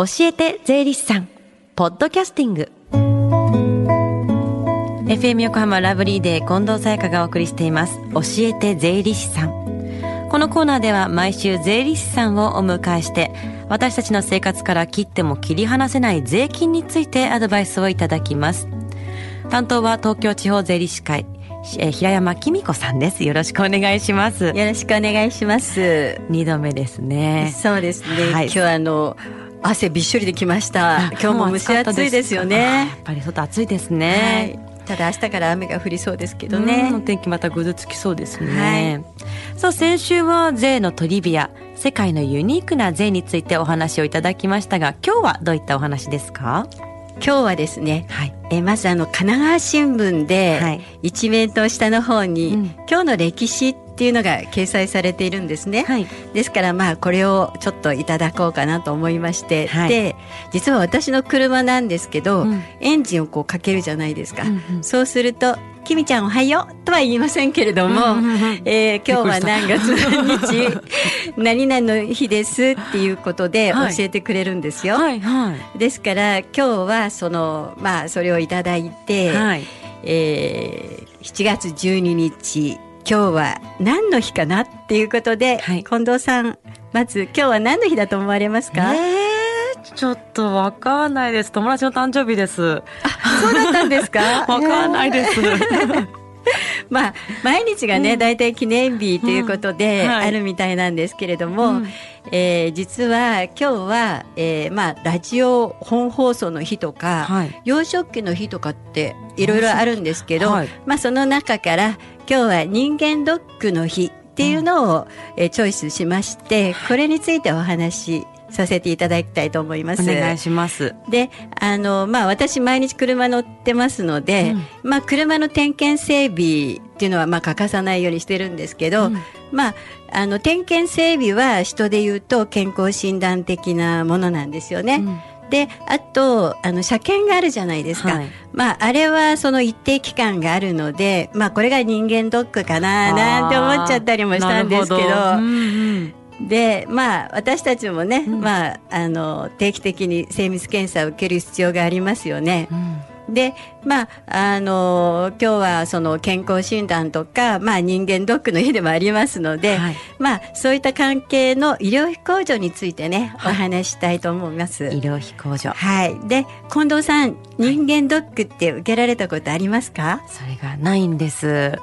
教えて税理士さん。ポッドキャスティング。FM 横浜ラブリーデー近藤沙耶香がお送りしています。教えて税理士さん。このコーナーでは毎週税理士さんをお迎えして私たちの生活から切っても切り離せない税金についてアドバイスをいただきます。担当は東京地方税理士会え平山紀美子さんです。よろしくお願いします。よろしくお願いします。二度目ですね。そうですね、はい、今日あの汗びっしょりできました。今日も蒸し暑いですよね。やっぱり外暑いですね、はい。ただ明日から雨が降りそうですけどね。天気またぐずつきそうですね。はい、さあ先週は税のトリビア、世界のユニークな税についてお話をいただきましたが、今日はどういったお話ですか？今日はですね、はい、えまずあの神奈川新聞で一面と下の方に、はい、今日の歴史っていうのが掲載されているんですね、はい、ですからまあこれをちょっといただこうかなと思いまして、で実は私の車なんですけど、うん、エンジンをこうかけるじゃないですか、うんうん、そうするときみちゃんおはようとは言いませんけれども、えー、今日は何月何日何々の日ですっていうことで教えてくれるんですよ。はいはい、ですから今日はそのまあそれをいただいて、はい、えー、7月12日今日は何の日かなっていうことで、はい、近藤さんまず今日は何の日だと思われますか、えーちょっとわかんないです。友達の誕生日です。あ、そうだったんですか？わかんないです。まあ、毎日がね、大、う、体、ん、記念日ということで、あるみたいなんですけれども、うん、えー、実は今日は、えー、まあ、ラジオ本放送の日とか、はい、幼少期の日とかっていろいろあるんですけど、はい、まあ、その中から今日は人間ドックの日っていうのを、えー、チョイスしましてこれについてお話しさせていただきたいと思います。お願いします。で、あのまあ私毎日車乗ってますので、うん、まあ車の点検整備っていうのはまあ欠かさないようにしてるんですけど、うん、まああの点検整備は人で言うと健康診断的なものなんですよね。うん。であとあの車検があるじゃないですか、はい、まああれはその一定期間があるのでまあこれが人間ドックかななんて思っちゃったりもしたんですけど、うんうん、でまあ私たちもね、うん、まあ、あの定期的に精密検査を受ける必要がありますよね。うん、でまああの今日はその健康診断とか、まあ、人間ドックの日でもありますので、はい、まあ、そういった関係の医療費控除についてね、はい、お話したいと思います。医療費控除。はい。で近藤さん人間ドックって受けられたことありますか、それがないんです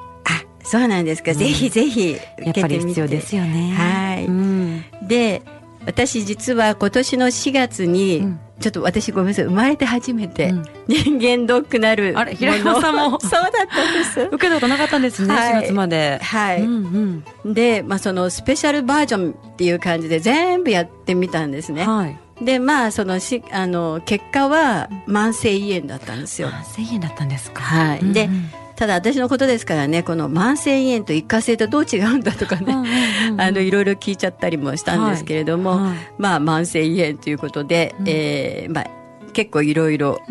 そうなんですか、うん、ぜひぜひ受けてみて。やっぱり必要ですよね。はい、うん、で私実は今年の4月に、うん、ちょっと私ごめんなさい生まれて初めて人間ドックなるあれ平山さんも。そうだったんです。受けたことなかったんですね、はい、4月まで。はい、うんうん、で、まあ、そのスペシャルバージョンっていう感じで全部やってみたんですね。はい。でまあそのしあの結果は慢性胃炎だったんですよ。慢性胃炎だったんですか。はい。で、ただ私のことですからねこの慢性胃炎と一過性とどう違うんだとかね、あのいろいろ聞いちゃったりもしたんですけれども、はいはい、まあ慢性胃炎ということで、うん、えー、まあ結構いろいろ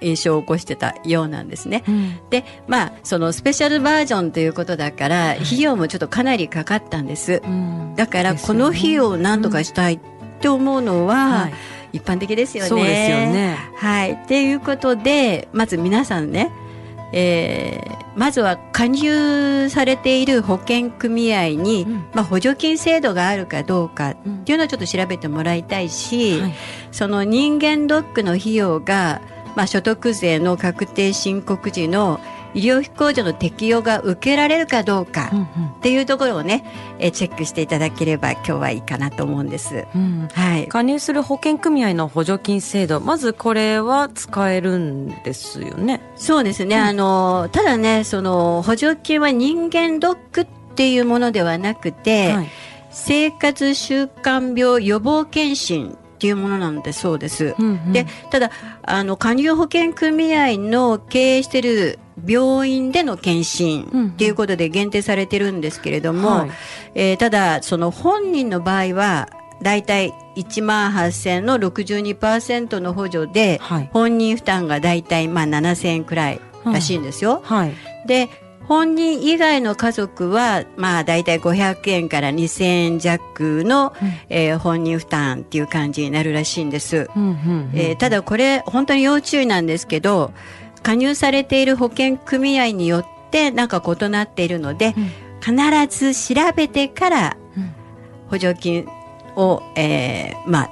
印象を起こしてたようなんですね。うん、でまあそのスペシャルバージョンということだから費用もちょっとかなりかかったんです。うん、だからこの費用を何とかしたいって思うのは、一般的ですよね。そうですよね。はい。っていうことでまず皆さんねえー、まずは加入されている保険組合に、うん、まあ、補助金制度があるかどうかっていうのをちょっと調べてもらいたいし、うんはい、その人間ドックの費用が、まあ、所得税の確定申告時の医療費控除の適用が受けられるかどうかっていうところをね、えチェックしていただければ今日はいいかなと思うんです、うん、はい、加入する保険組合の補助金制度まずこれは使えるんですよね。そうですね、うん、あのただねその補助金は人間ドックっていうものではなくて、はい、生活習慣病予防検診っていうものなんでそうです。うんうん、でただあの加入保険組合の経営している病院での検診っていうことで限定されてるんですけれども、はい、えー、ただその本人の場合は大体1万8000の62%の補助で、はい、本人負担が大体まあ7000円くらいらしいんですよ。はい、で本人以外の家族は、まあ、大体500円から2000円弱の、うん、えー、本人負担っていう感じになるらしいんです。えただこれ、本当に要注意なんですけど、加入されている保険組合によってなんか異なっているので、うん、必ず調べてから補助金を、えー、まあ、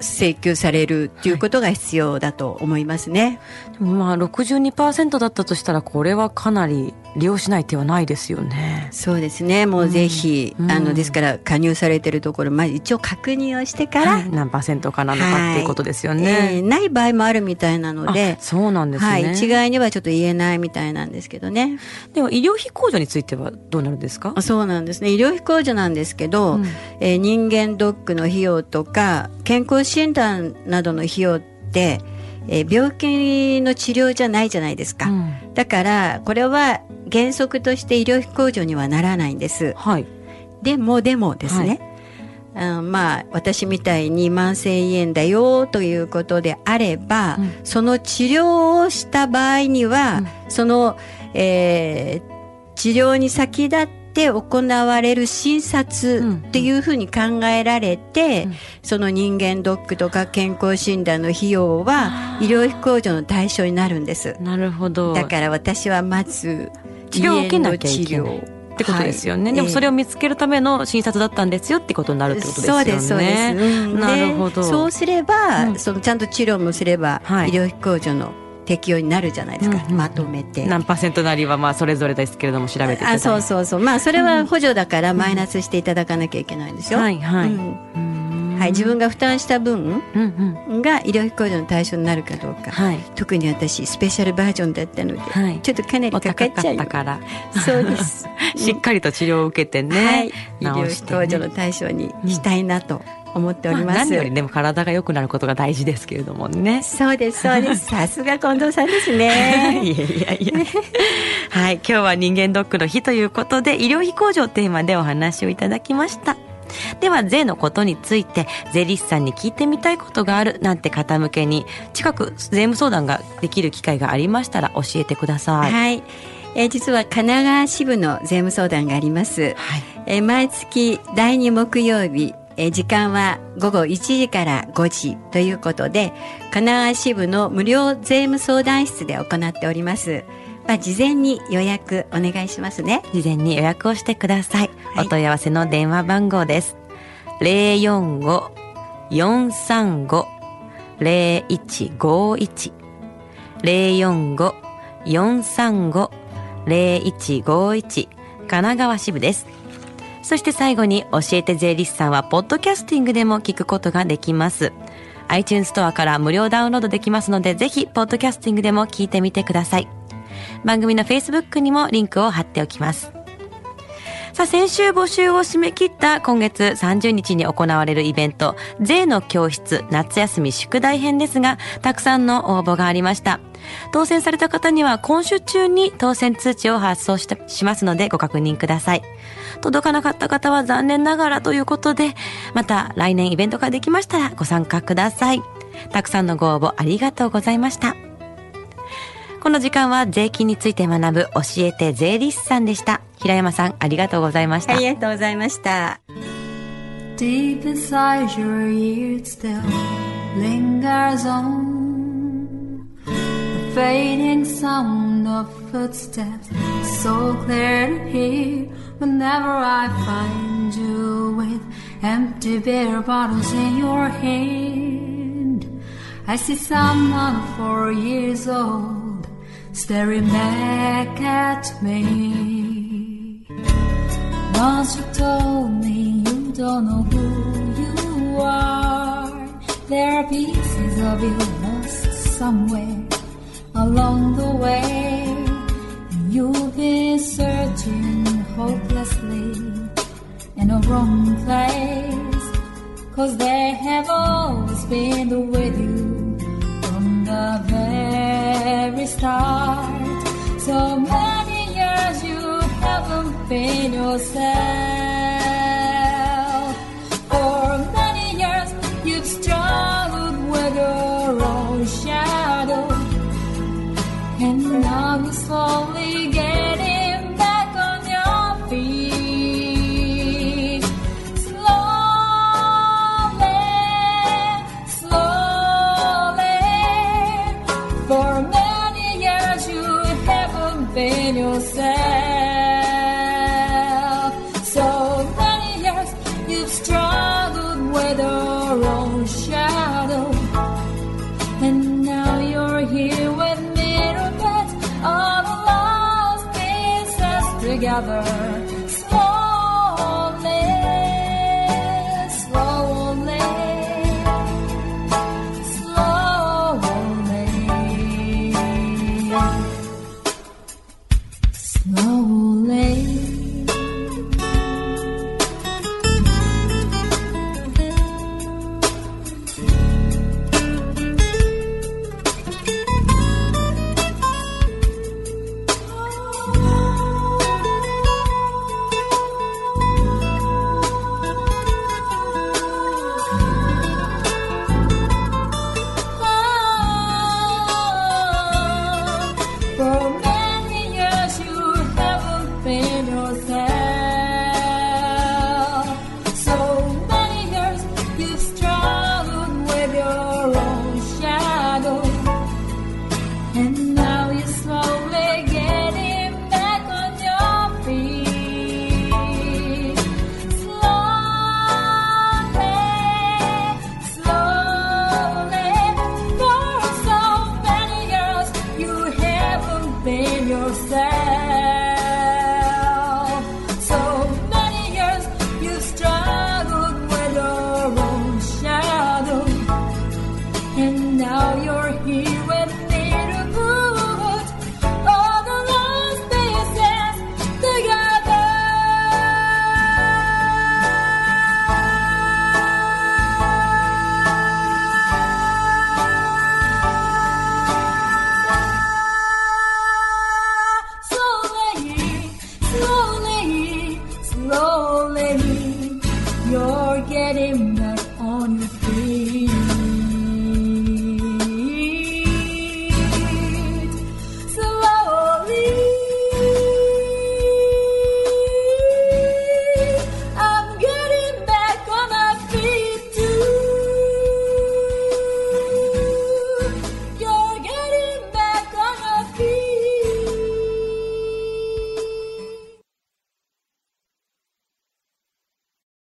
請求されるということが必要だと思いますね。はい、まあ62%だったとしたらこれはかなり利用しない手はないですよね。そうですね。もうぜひ、うん、あのですから加入されているところまあ一応確認をしてから、はい、何パーセントかなのかっていうことですよね、はい、えー、ない場合もあるみたいなので、そうなんですね。はい、一概にはちょっと言えないみたいなんですけどね。では医療費控除についてはどうなるんですか？そうなんですね。医療費控除なんですけど、うん、えー、人間ドックの費用とか健康診断などの費用ってえー、病気の治療じゃないじゃないですか、うん、だからこれは原則として医療費控除にはならないんです、はい、でもでもですね、はい、あまあ私みたいに万千円だよということであれば、うん、その治療をした場合には、うん、その、えー、治療に先立ってて行われる診察っていうふうに考えられて、うん、その人間ドックとか健康診断の費用は医療費控除の対象になるんです。なるほど。だから私はまず治療を受けなきゃいけない。ってことですよね、はい、でもそれを見つけるための診察だったんですよってことになるってことですよね。そうですそうです、うん、なるほど。そうすれば、うん、そのちゃんと治療もすれば、はい、医療費控除の適用になるじゃないですか、うんうん、まとめて。何パーセントなりはまあそれぞれですけれども調べてあそうそうそう。まあそれは補助だからマイナスしていただかなきゃいけないんですよ、うん、はいはい、うん。はい、自分が負担した分が医療費控除の対象になるかどうか、はい、特に私スペシャルバージョンだったので、はい、ちょっとかなりかかっちゃう。から。そうです。しっかりと治療を受けてね、はい、医療費控除の対象にしたいなと、思っております、まあ、何よりでも体が良くなることが大事ですけれどもね。そうですそうです。さすが近藤さんですね。いやいやいや。はい今日は人間ドックの日ということで医療費控除テーマでお話をいただきました。では税のことについて税理士さんに聞いてみたいことがあるなんて方向けに近く税務相談ができる機会がありましたら教えてください。はい。えー、実は神奈川支部の税務相談があります、はい、えー、毎月第2木曜日え時間は午後1時から5時ということで、神奈川支部の無料税務相談室で行っております。まあ、事前に予約お願いしますね。事前に予約をしてください。はい、お問い合わせの電話番号です。045-435-0151 045-435-0151神奈川支部です。そして最後に教えて税理士さんはポッドキャスティングでも聞くことができます。iTunes ストアから無料ダウンロードできますので、ぜひ、ポッドキャスティングでも聞いてみてください。番組の Facebook にもリンクを貼っておきます。さあ、先週募集を締め切った今月30日に行われるイベント、税の教室夏休み宿題編ですが、たくさんの応募がありました。当選された方には今週中に当選通知を発送してしますのでご確認ください。届かなかった方は残念ながらということで、また来年イベントができましたらご参加ください。たくさんのご応募ありがとうございました。この時間は税金について学ぶ教えて税理士さんでした。平山さんありがとうございました。ありがとうございました。Deep inside your ears still lingers on fading sound of footsteps so clear to hear whenever I find you with empty beer bottles in your hand. I see someone four years old staring back at me. Once you told me you don't know who you are, there are pieces of you lost somewhere along the way. You've been searching hopelessly in a wrong place. Cause they have always been with you yourself. together.